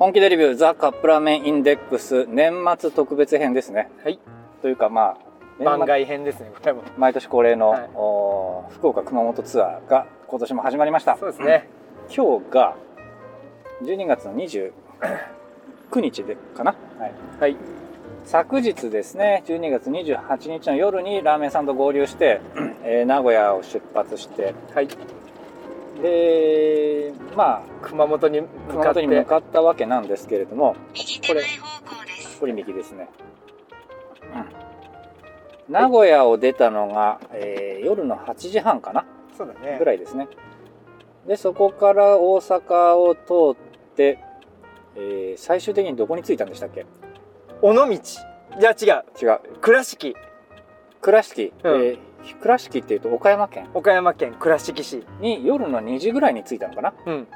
本気でレビューザ・カップラーメンインデックス年末特別編ですね。はい。というかまあ番外編ですねこれも。毎年恒例の、はい。おー福岡熊本ツアーが今年も始まりました。そうですね、今日が12月の29日でかな、はい、はい。昨日ですね12月28日の夜にラーメンさんと合流して、えー名古屋を出発してはいでまあ熊本に向熊かって本に向かったわけなんですけれども右手前方向です。これ右ですね、うん、名古屋を出たのが、えー夜の8時半かな？そうだね。ぐらいですね。でそこから大阪を通って、えー最終的にどこに着いたんでしたっけ？尾道。いや違う。違う。倉敷。倉敷、うん。えー倉敷っていうと岡山県。岡山県倉敷市。に夜の2時ぐらいに着いたのかな。うん。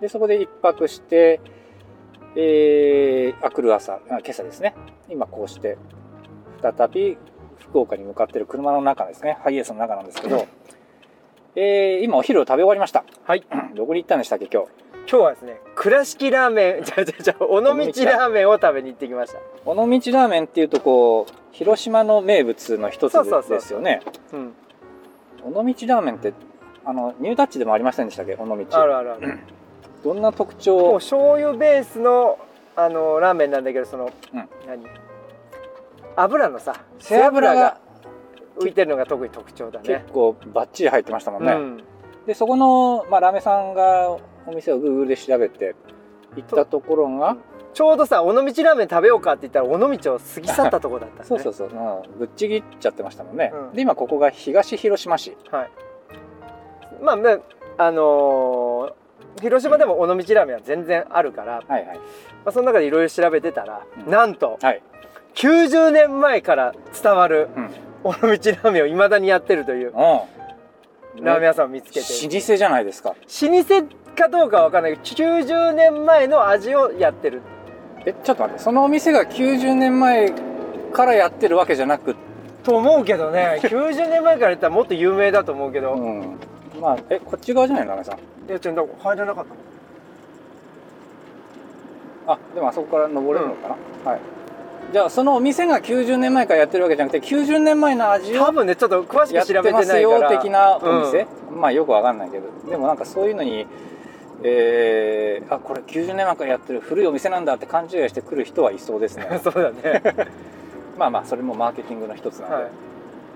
でそこで一泊してえー、あくる朝。あ今朝ですね。今こうして再び福岡に向かってる車の中ですね。ハイエースの中なんですけど、えー、今お昼を食べ終わりました。はい。どこに行ったんでしたっけ今日？今日はですね倉敷ラーメンじゃじゃじゃ尾道ラーメンを食べに行ってきました。尾道ラーメンっていうとこう広島の名物の一つですよね。うん。尾道ラーメンってあのニュータッチでもありませんでしたっけ？尾道。あるあるある。どんな特徴？醤油ベースのあのラーメンなんだけどその、うん。何？油のさ背脂が浮いてるのが特に特徴だね。結構バッチリ入ってましたもんね、うん。でそこの、まあ、ラーメンさんがお店を Google で調べて行ったところがちょうどさ尾道ラーメン食べようかって言ったら尾道を過ぎ去ったところだった、ね、そうそうそう、うんぶっちぎっちゃってましたもんね、うん。で今ここが東広島市。はい。まあまああのー広島でも尾道ラーメンは全然あるから、まはいはい。あ、その中でいろいろ調べてたら、うん。なんとはい、90年前から伝わるうん。尾道ラーメンをいまだにやってるといううん。ラーメン屋さんを見つけて、老舗じゃないですか。老舗かどうかわかんないけど90年前の味をやってるえちょっと待ってそのお店が90年前からやってるわけじゃなくと思うけどね 90年前から言ったらもっと有名だと思うけど、いうん。まあえこっち側じゃないのラーメンさん。やちょっと入らなかった。あでもあそこから登れるのかな、はい。じゃあそのお店が90年前からやってるわけじゃなくて90年前の味を多分ねちょっと詳しく調べてないから。ますよ的なお店、うん。まあよくわかんないけど。でもなんかそういうのにえー、あこれ90年前からやってる古いお店なんだって勘違いしてくる人はいそうですね。そうだね。まあまあそれもマーケティングの一つなので、はい。っ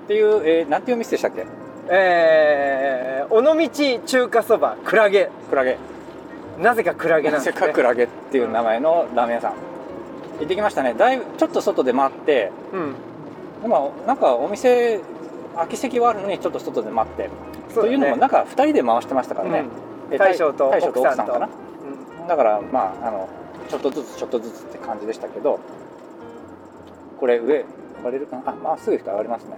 ていう、えー、なんていうお店でしたっけ？えー、尾道中華そばクラゲ。クラゲ。なぜかクラゲなんです、ね、せっかくクラゲっていう名前のラーメン屋さん。行ってきましたね。だいぶちょっと外で待って。うん。でもなんかお店空き席はあるのにちょっと外で待って、というのも中2人で回してましたからね、え大将と大将と奥奥さんとさんかな？だからまああのちょっとずつちょっとずつって感じでしたけどこれ上上がれる？かなあまっすぐ上がりますね、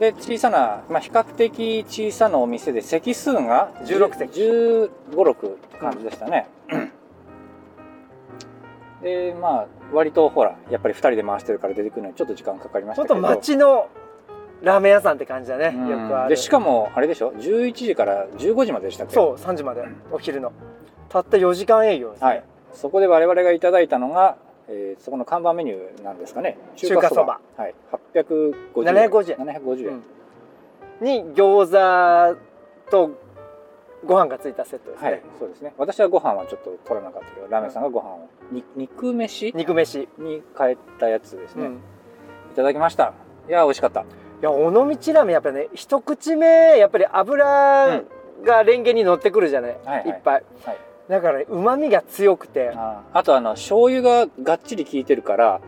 で小さな、まあ、比較的小さなお店で席数が16席。1 5 6って感じでしたね、でまあ割とほらやっぱり2人で回してるから出てくるのにちょっと時間かかりましちょっとたけど。町のラーメン屋さんって感じだね、うん。よくある。でしかもあれでしょ？11時から15時まででしたっけ？そう3時まで。お昼の。たった4時間営業です。ね、はい、そこで我々がいただいたのが、えーそこの看板メニューなんですかね？中華そば。はい、850円。750円。750円、うん。に餃子とご飯がついたセットですね、はい。そうですね。私はご飯はちょっと取らなかったけどラーメンさんがご飯を。に肉飯？肉飯、に変えたやつですね、うん。いただきました。いや美味しかった。いや尾道ラーメンやっぱね一口目やっぱり油がレンゲに乗ってくるじゃない、はいはい。いっぱい、はい。だからうまみが強くて。あとあの醤油ががっちり効いてるから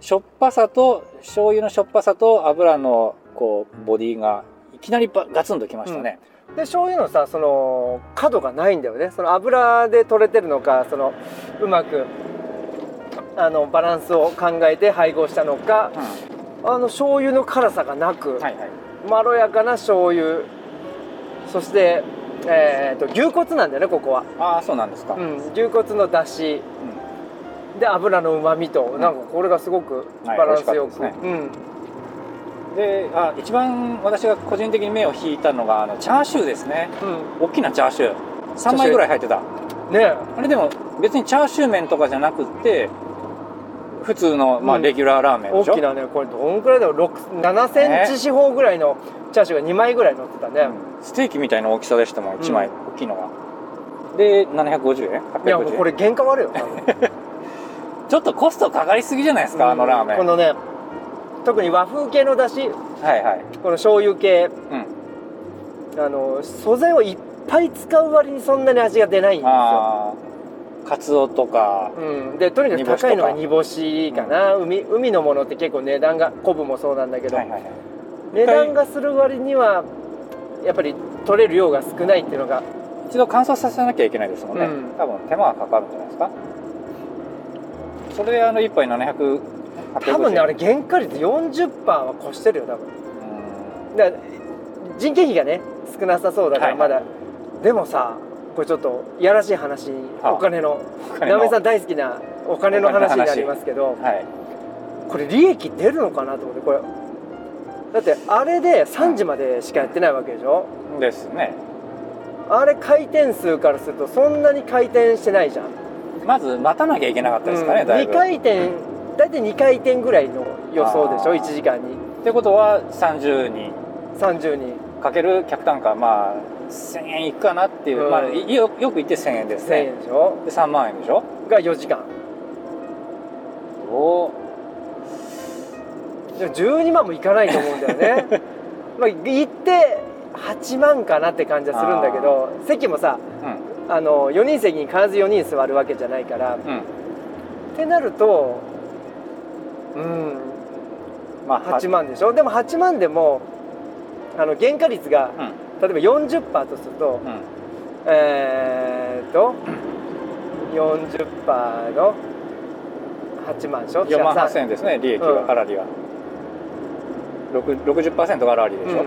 しょっぱさと醤油のしょっぱさと油のこうボディがいきなりばガツンときましたね、で醤油のさその角がないんだよね。その油で取れてるのかそのうまくあのバランスを考えて配合したのかあの醤油の辛さがなく、はいはい。まろやかな醤油。そして、えー、と牛骨なんだよねここは、ああそうなんですか、うん、牛骨のだしで油のうまみと、ん。なんかこれがすごくはいバランスよく、美味しかったうん。であ一番私が個人的に目を引いたのがあのチャーシューですね。うん。大きなチャーシュー。3枚ぐらい入ってた。ねあれでも別にチャーシュー麺とかじゃなくって普通の、まあ、うん。レギュラーラーメンでしょ、大きなねこれどんくらいだろう？7センチ四方ぐらいのチャーシューが2枚ぐらい乗ってたね、うん。ステーキみたいな大きさでしたもん1枚、大きいのがで750円？いやもう850円これ原価悪いよ ちょっとコストかかりすぎじゃないですか、あのラーメン。このね特に和風系のだしはいはい。この醤油系。うん。あの素材をいっぱい使う割にそんなに味が出ないんですよ、カツオとかうん、でとにかく高いのが煮干しかな、海海のものって結構値段が昆布もそうなんだけど、はいはいはい値段がする割にはやっぱり取れる量が少ないっていうのが一度乾燥させなきゃいけないですもんね、うん。多分手間がかかるんじゃないですか？それであの1杯700多分ねあれう原価率40%は越してるよ多分。ん。だ人件費がね少なさそうだからはい。まだ、でもさこれちょっといやらしい話はあお金の。なめさん大好きなお金の話になりますけどはい。これ利益出るのかなと思ってこれ。だってあれで3時までしかやってないわけでしょ？ですね。あれ回転数からするとそんなに回転してないじゃん。まず待たなきゃいけなかったですかね、うん。だいぶ。2回転大体2回転ぐらいの予想でしょ？あー。1時間に。ってことは30人30人かける客単価まあ1000円いくかなっていう、うん。まあ、いよよく言って1000円です1000ね円でしょ？で3万円でしょ？が4時間。お。でも12万もいかないと思うんだよね。まあ行って8万かなって感じはするんだけど席もさうん。あの4人席に必ず4人座るわけじゃないから。うん。ってなるとうん。まあ8万でしょ？でも8万でもあの原価率がうん例えば40%とするとうん。えーっと40%の8万でしょ4万じゃあ8000円ですね利益は、うん。粗利は6 60%が粗利でしょ、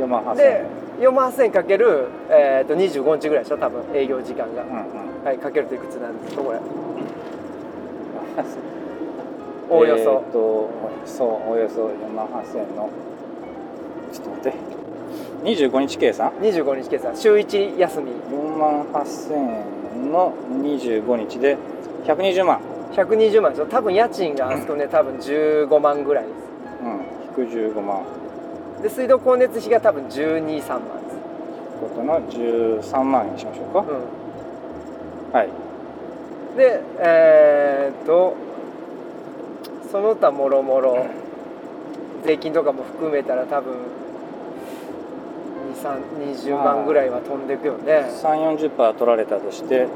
4万8000で円4万8000円かける、えーっと25日ぐらいでしょ？多分営業時間が、うんうん。はいかけるといくつなんですかこれ。おおよえーとそうおよそ4万8000円の。ちょっと待って25日計算？25日計算。週1休み。4万8000円の25日で120万。120万で多分家賃があそこね多分15万ぐらいでうん。引く15万。すで水道光熱費が多分123万です。ことの13万円にしましょうか、はい。うんでえーっとその他もろもろ税金とかも含めたら多分20万ぐらいは飛んでい。くよね、3 4 0取られたとしてうん。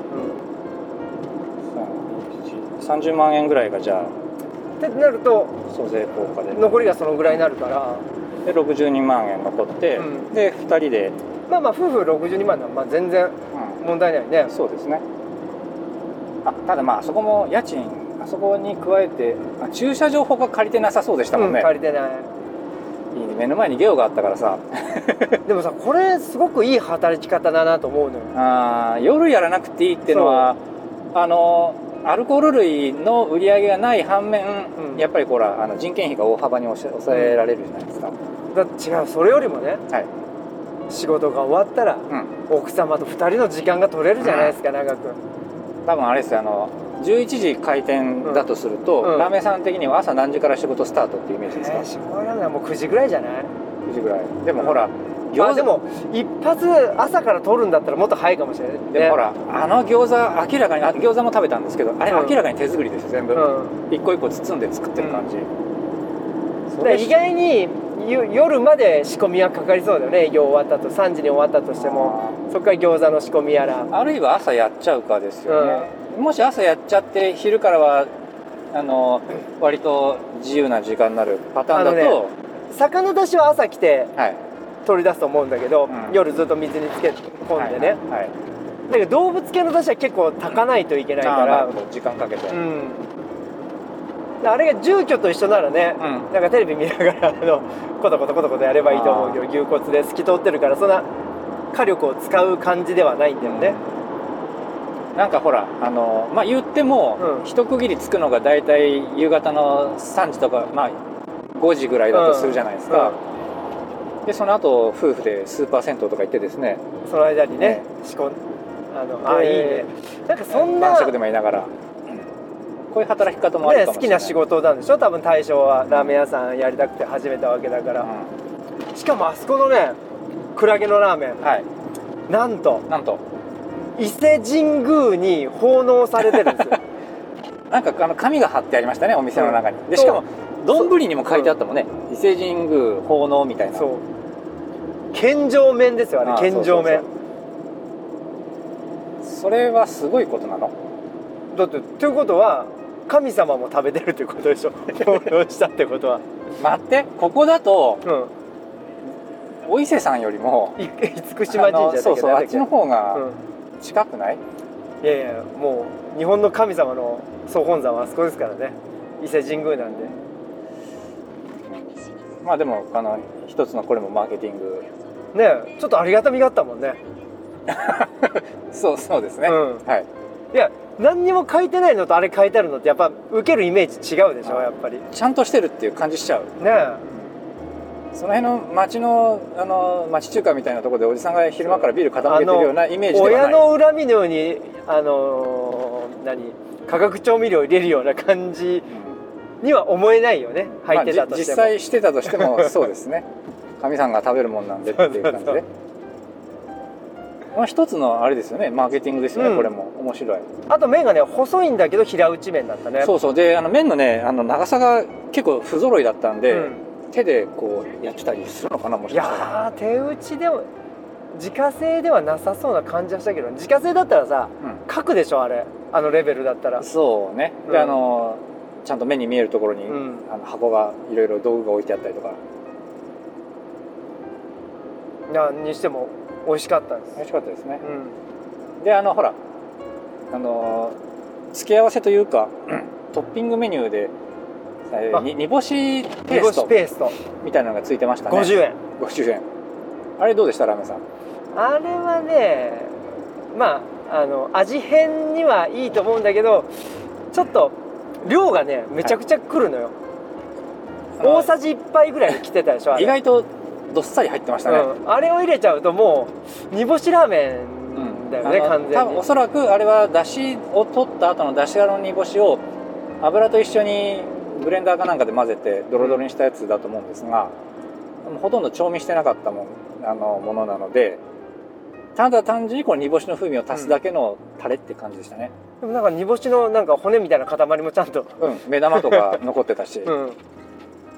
30万円ぐらいがじゃあってなると租税効果で。残りがそのぐらいになるから。で62万円残って、うん。で2人で、まあまあ夫婦62万なのはまあ全然問題ないね。そうですね。あただまああそこも家賃あそこに加えてあ駐車場ほか借りてなさそうでしたもんね。うん、、借りてない目の前にゲオがあったからさ。でもさこれすごくいい働き方だなと思うのよ。あー夜やらなくていいっていうのはあのアルコール類の売り上げがない反面、うん。やっぱりほらあの人件費が大幅に抑えられるじゃないですか、だって違うそれよりもねはい、仕事が終わったらうん、奥様と2人の時間が取れるじゃないですか長く。多分あれですよあの11時開店だとすると、うん。うん。ラーメンさん的には朝何時から仕事スタートっていうイメージですか、えー、仕事なんだもう9時ぐらいじゃない？9時ぐらい。でもほら、まあでも一発朝から取るんだったらもっと早いかもしれない、ね、でもほらあの餃子明らかにあ餃子も食べたんですけどあれうん。明らかに手作りですよ全部、うん。一個一個包んで作ってる感じ、それで意外にゆ夜まで仕込みはかかりそうだよね。営業終わったと3時に終わったとしても。そこから餃子の仕込みやら。あるいは朝やっちゃうかですよね、もし朝やっちゃって昼からはあの割と自由な時間になるパターンだと、あの魚出しは朝来てはい。取り出すと思うんだけど、うん。夜ずっと水につけ込んでね、はいはい。だけど動物系の出しは結構炊かないといけないあから時間かけて、うん。であれが住居と一緒ならね、うん。なんかテレビ見ながらあのコトコトコトコトやればいいと思うけど牛骨で透き通ってるからそんな火力を使う感じではないんだよね、なんかほらあのまあ言っても、うん。一区切りつくのが大体夕方の3時とかまあ5時ぐらいだとするじゃないですか、でその後夫婦でスーパー銭湯とか行ってですね。その間にねね。仕込んあのあいいね。なんかそんな晩酌でも言いながら、うん。こういう働き方もあるね、かもしれな、好きない仕事なんでしょ？多分大将はラーメン屋さんやりたくて始めたわけだから、しかもあそこのねクラゲのラーメン。うんはい。なんと。なんと伊勢神宮に奉納されてるんですよ。なんかあの紙が貼ってありましたねお店の中に、うん。でしかも丼にも書いてあったもんね、伊勢神宮奉納みたいな。そう。献上麺ですよあれ。献上麺それはすごいことなの？だってということは神様も食べてるってことでしょ？奉納したってことは。待ってここだとうん。お伊勢さんよりもい厳島神社だっけそうそうあっちの方がうん近くない、いやいやもう日本の神様の総本山はあそこですからね。伊勢神宮なんで。まあでもあの一つのこれもマーケティング。ねえちょっとありがたみがあったもんね。そうそうですね、うん。はい。いや何にも書いてないのとあれ書いてあるのってやっぱ受けるイメージ違うでしょあやっぱり。ねちゃんとしてるっていう感じしちゃう。えその辺の町のあの町中華みたいなところでおじさんが昼間からビール傾けてるようなイメージでは親ない。の恨みのようにあのー何化学調味料を入れるような感じうんには思えないよね。入ってたとしても、まあじ実際してたとしてもそうですね。神さんが食べるもんなんでっていう感じで。まあ一つのあれですよね。マーケティングですよね、うん。これも。面白い、あと麺がね細いんだけど平打ち麺だったね。そうそう。であの麺のねあの長さが結構不揃いだったんで、うん手でこうやってたりするのかなもしいかしたら。やー手打ちでも自家製ではなさそうな感じはしたけど自家製だったらさ書くでしょあれ。あのレベルだったら。うん、そうね。で、うん。あのちゃんと目に見えるところに、うん。あの箱がいろいろ道具が置いてあったりとか。なんにしても美味しかったです。美味しかったですね。うん。であのほらあの付け合わせというか トッピングメニューでに煮干しペースト。しペースト。みたいなのがついてましたね。50円。50円。あれどうでしたラーメンさん？あれはねまああの味変にはいいと思うんだけどちょっと量がねめちゃくちゃくるのよ、あの大さじ1杯ぐらい来てたでしょ意外とどっさり入ってましたね、うん、あれを入れちゃうともう煮干しラーメンだよね、あの完全に。多分おそらくあれはだしを取った後のだしがの煮干しを油と一緒にブレンダーかなんかで混ぜてドロドロにしたやつだと思うんですが、ほとんど調味してなかったもんあのものなのでただ単純にこの煮干しの風味を足すだけのタレって感じでしたね、でもなんか煮干しのなんか骨みたいな塊もちゃんと、うん、目玉とか残ってたし、うん、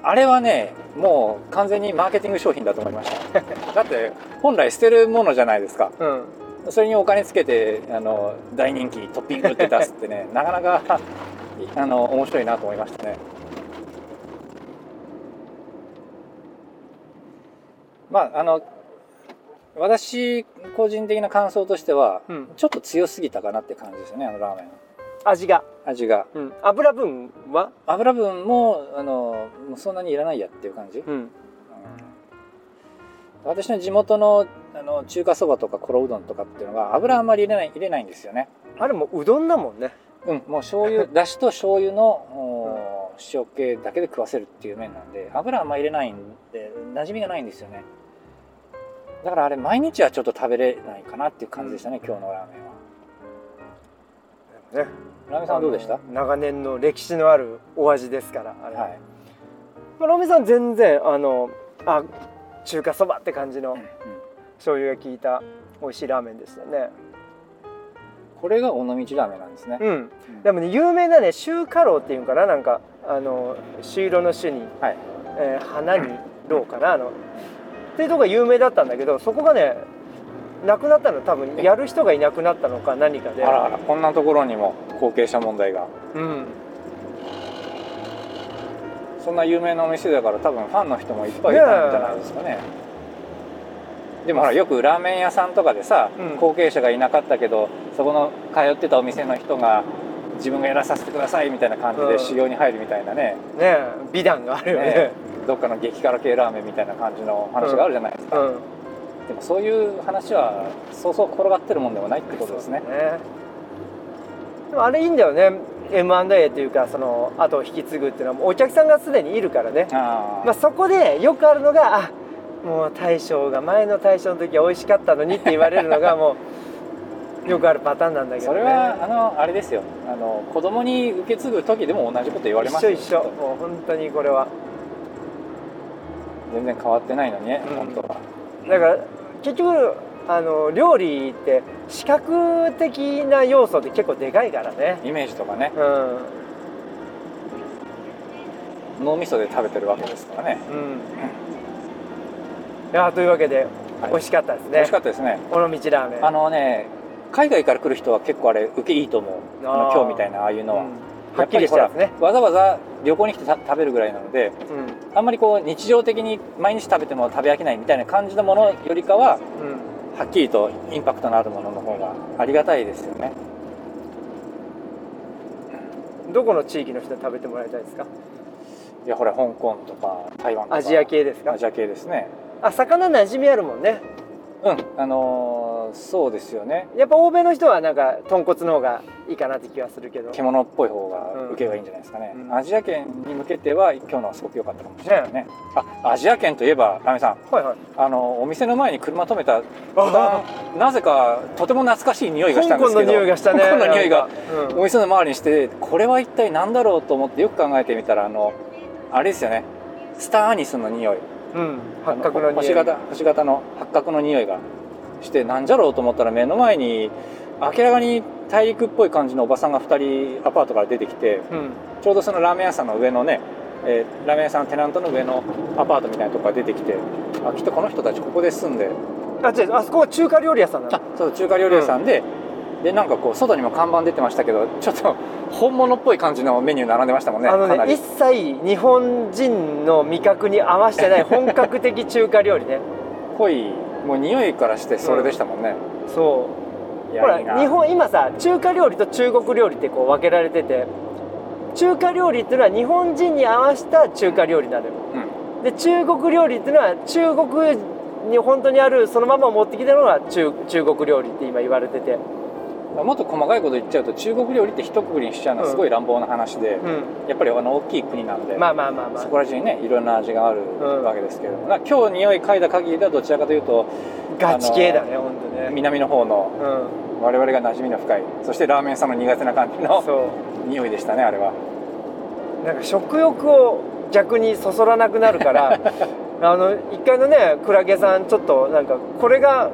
あれはねもう完全にマーケティング商品だと思いました。だって本来捨てるものじゃないですか。うん、それにお金つけてあの大人気トッピングって出すってねなかなか あの面白いなと思いましたねまああの私個人的な感想としてはうん、ちょっと強すぎたかなって感じですよねあのラーメン。味が、味が。うん、油分は、油分もあのもうそんなにいらないやっていう感じ、うん、うん。私の地元のあの中華そばとかころうどんとかっていうのが油あんまり入れない入れないんですよね。あれもううどんだもんね。うん。もう醤油 だしと醤油のお塩気だけで食わせるっていう麺なんで油あんま入れないんで馴染みがないんですよねだからあれ毎日はちょっと食べれないかなっていう感じでしたね、今日のラーメンは。ね。ラーメンさんはどうでした？長年の歴史のあるお味ですからあれ、はい、まあ、ロメさん全然あのあ中華そばって感じのうんうん。醤油が効いた美味しいラーメンでしたね。これが尾道ラーメンなんですね、うん。うんでもね有名なね周華楼っていうんかななんかあの朱色の朱に、はい。えー花に楼かなあのっていうとこが有名だったんだけどそこがねなくなったの。多分やる人がいなくなったのか何かで。あらあらこんなところにも後継者問題が。うん。そんな有名なお店だから多分ファンの人もいっぱいいたんじゃないですかね。でもほらよくラーメン屋さんとかでさ、うん。後継者がいなかったけどそこの通ってたお店の人が自分がやらさせてくださいみたいな感じうん。で修行に入るみたいなね,、ねえ美談があるよね。ねどっかの激辛系ラーメンみたいな感じの話があるじゃないですか、うん。でもそういう話はそうそう転がってるもんでもないってことですね。ね。でもあれいいんだよね。M&A っていうかその後を引き継ぐっていうのはもうお客さんがすでにいるからね。まあ、そこでよくあるのがあもう大将が前の大将の時は美味しかったのにって言われるのが もうよくあるパターンなんだけど、ね、それはあのあれですよ。あの子供に受け継ぐ時でも同じこと言われますよ。一緒一緒。もう本当にこれは。全然変わってないのにね、うん。本当は。だから結局あの料理って視覚的な要素って結構でかいからね。イメージとかね。うん。脳みそで食べてるわけですからね、うん。いやというわけで、はい。美味しかったですね。美味しかったですね。尾道ラーメン。あのね海外から来る人は結構あれ受けいいと思う。今日みたいなああいうのは、うん。はっきりしたね。わざわざ旅行に来てた食べるぐらいなのでうん。あんまりこう日常的に毎日食べても食べ飽きないみたいな感じのものよりかはうん。はっきりとインパクトのあるものの方がありがたいですよね。どこの地域の人に食べてもらいたいですか？いやほら香港とか台湾とか。アジア系ですか？アジア系ですね。あ魚馴染みあるもんね。うん。あのーそうですよね。やっぱ欧米の人はなんか豚骨の方がいいかなって気がするけど。獣っぽい方が受けがいいんじゃないですかね、うん。アジア圏に向けては今日のはすごく良かったかもしれないね。あアジア圏といえばラメさん。はいはい。あのお店の前に車止めたなぜかとても懐かしい匂いがした香港のんですけど匂いがしたね。香港の匂いが。お店の周りにしてこれは一体何だろうと思ってよく考えてみたらあのあれですよね。スターアニスの匂い。うん。あ八角の匂い。星型星型の八角の匂いがしてなんじゃろうと思ったら目の前に明らかに大陸っぽい感じのおばさんが2人アパートから出てきてうん。ちょうどそのラーメン屋さんの上のね、えーラーメン屋さんのテナントの上のアパートみたいなとこから出てきてあきっとこの人たちここで住んで。あ違うあそこは中華料理屋さんなの？あそう中華料理屋さんで、でなんかこう外にも看板出てましたけどちょっと 本物っぽい感じのメニュー並んでましたもんねあのね一切日本人の味覚に合わせてない本格的中華料理ね。濃いもう匂いからしてそれでしたもんね、そう。いほら日本今さ中華料理と中国料理ってこう分けられてて中華料理っていうのは日本人に合わせた中華料理なのようん。で中国料理っていうのは中国に本当にあるそのまま持ってきたのが中中国料理って今言われててもっと細かいこと言っちゃうと中国料理って一括りにしちゃうのはすごい乱暴な話で、うん。やっぱりあの大きい国なんで、まあまあまあまあ。そこら中にねいろんな味があるうん。わけですけれども、な今日匂い嗅いだ限りではどちらかというとガチ系だね本当ね。南の方のう我々が馴染みの深いそしてラーメン屋さんの苦手な感じの匂いでしたねあれは。なんか食欲を逆にそそらなくなるから あの一回のねクラゲさんちょっとなんかこれが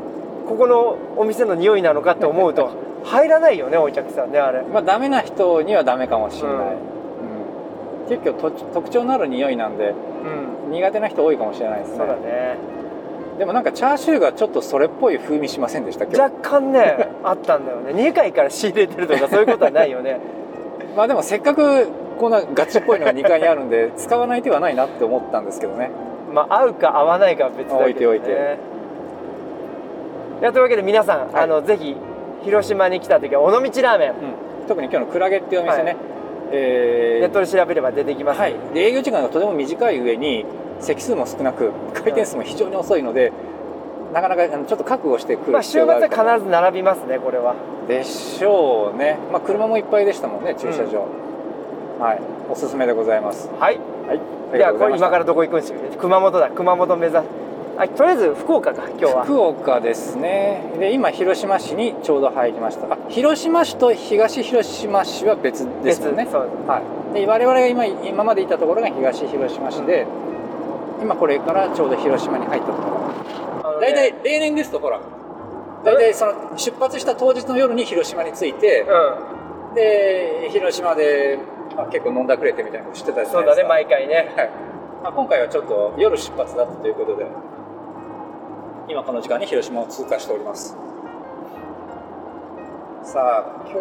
ここのお店の匂いなのかって思うと入らないよねお客さんねあれ。まあダメな人にはダメかもしれない、うん。うん。結構と特徴のある匂いなんでうん。苦手な人多いかもしれないですね。そうだね。でもなんかチャーシューがちょっとそれっぽい風味しませんでした若干ね あったんだよね。2回から仕入れてるとかそういうことはないよね。まあでもせっかくこんなガチっぽいのが2階にあるんで 使わない手はないなって思ったんですけどね。まあ合うか合わないかは別だけど、ね、置いておいて。いやというわけで皆さん、はい。あのぜひ広島に来た時は尾道ラーメン、うん。特に今日のクラゲっていうお店ね、はい。えーネットで調べれば出てきます、はい、で営業時間がとても短い上に席数も少なく回転数も非常に遅いので、なかなかあのちょっと覚悟してくるまあ、週末は必ずず並びますねこれは。でしょうね、まあ、車もいっぱいでしたもんね駐車場、はい。おすすめでございます。はい。はい。では今からどこ行くんですよ熊本だ。熊本目指すあとりあえず福岡か今日は。福岡ですね。で今広島市にちょうど入りました。あ広島市と東広島市は別ですもんね。そうはい、で我々が今今までいたところが東広島市で、今これからちょうど広島に入ったところ。大体例年ですとほら。大体その出発した当日の夜に広島に着いてうで広島で、まあ、結構飲んだくれてみたいなことしてたんじゃないですか。そうだね毎回ね。はい。まあ、今回はちょっと夜出発だったということで今この時間に広島を通過しております。さあ今日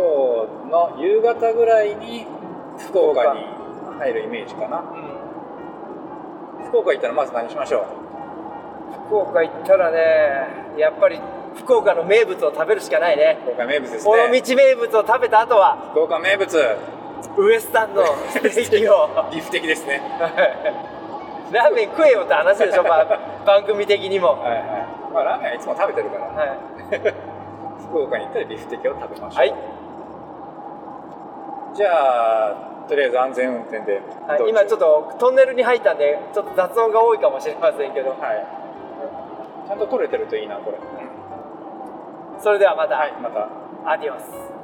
の夕方ぐらいに福岡に入るイメージかな。福岡行ったらまず何しましょう？福岡行ったらねやっぱり福岡の名物を食べるしかないね。福岡名物ですね。道名物を食べた後は福岡名物。ウエスタンのステーキを。岐阜的ですね ラーメン食えよって話でしょ、まあ、番組的にも。はいはい。まあラーメンはいつも食べてるから。はい、福岡に行ったらビフテキを食べましょう、はい。じゃあとりあえず安全運転ではい。今ちょっとトンネルに入ったんでちょっと雑音が多いかもしれませんけど。はい。ちゃんと取れてるといいなこれ、それではまた、はいまた。アディオス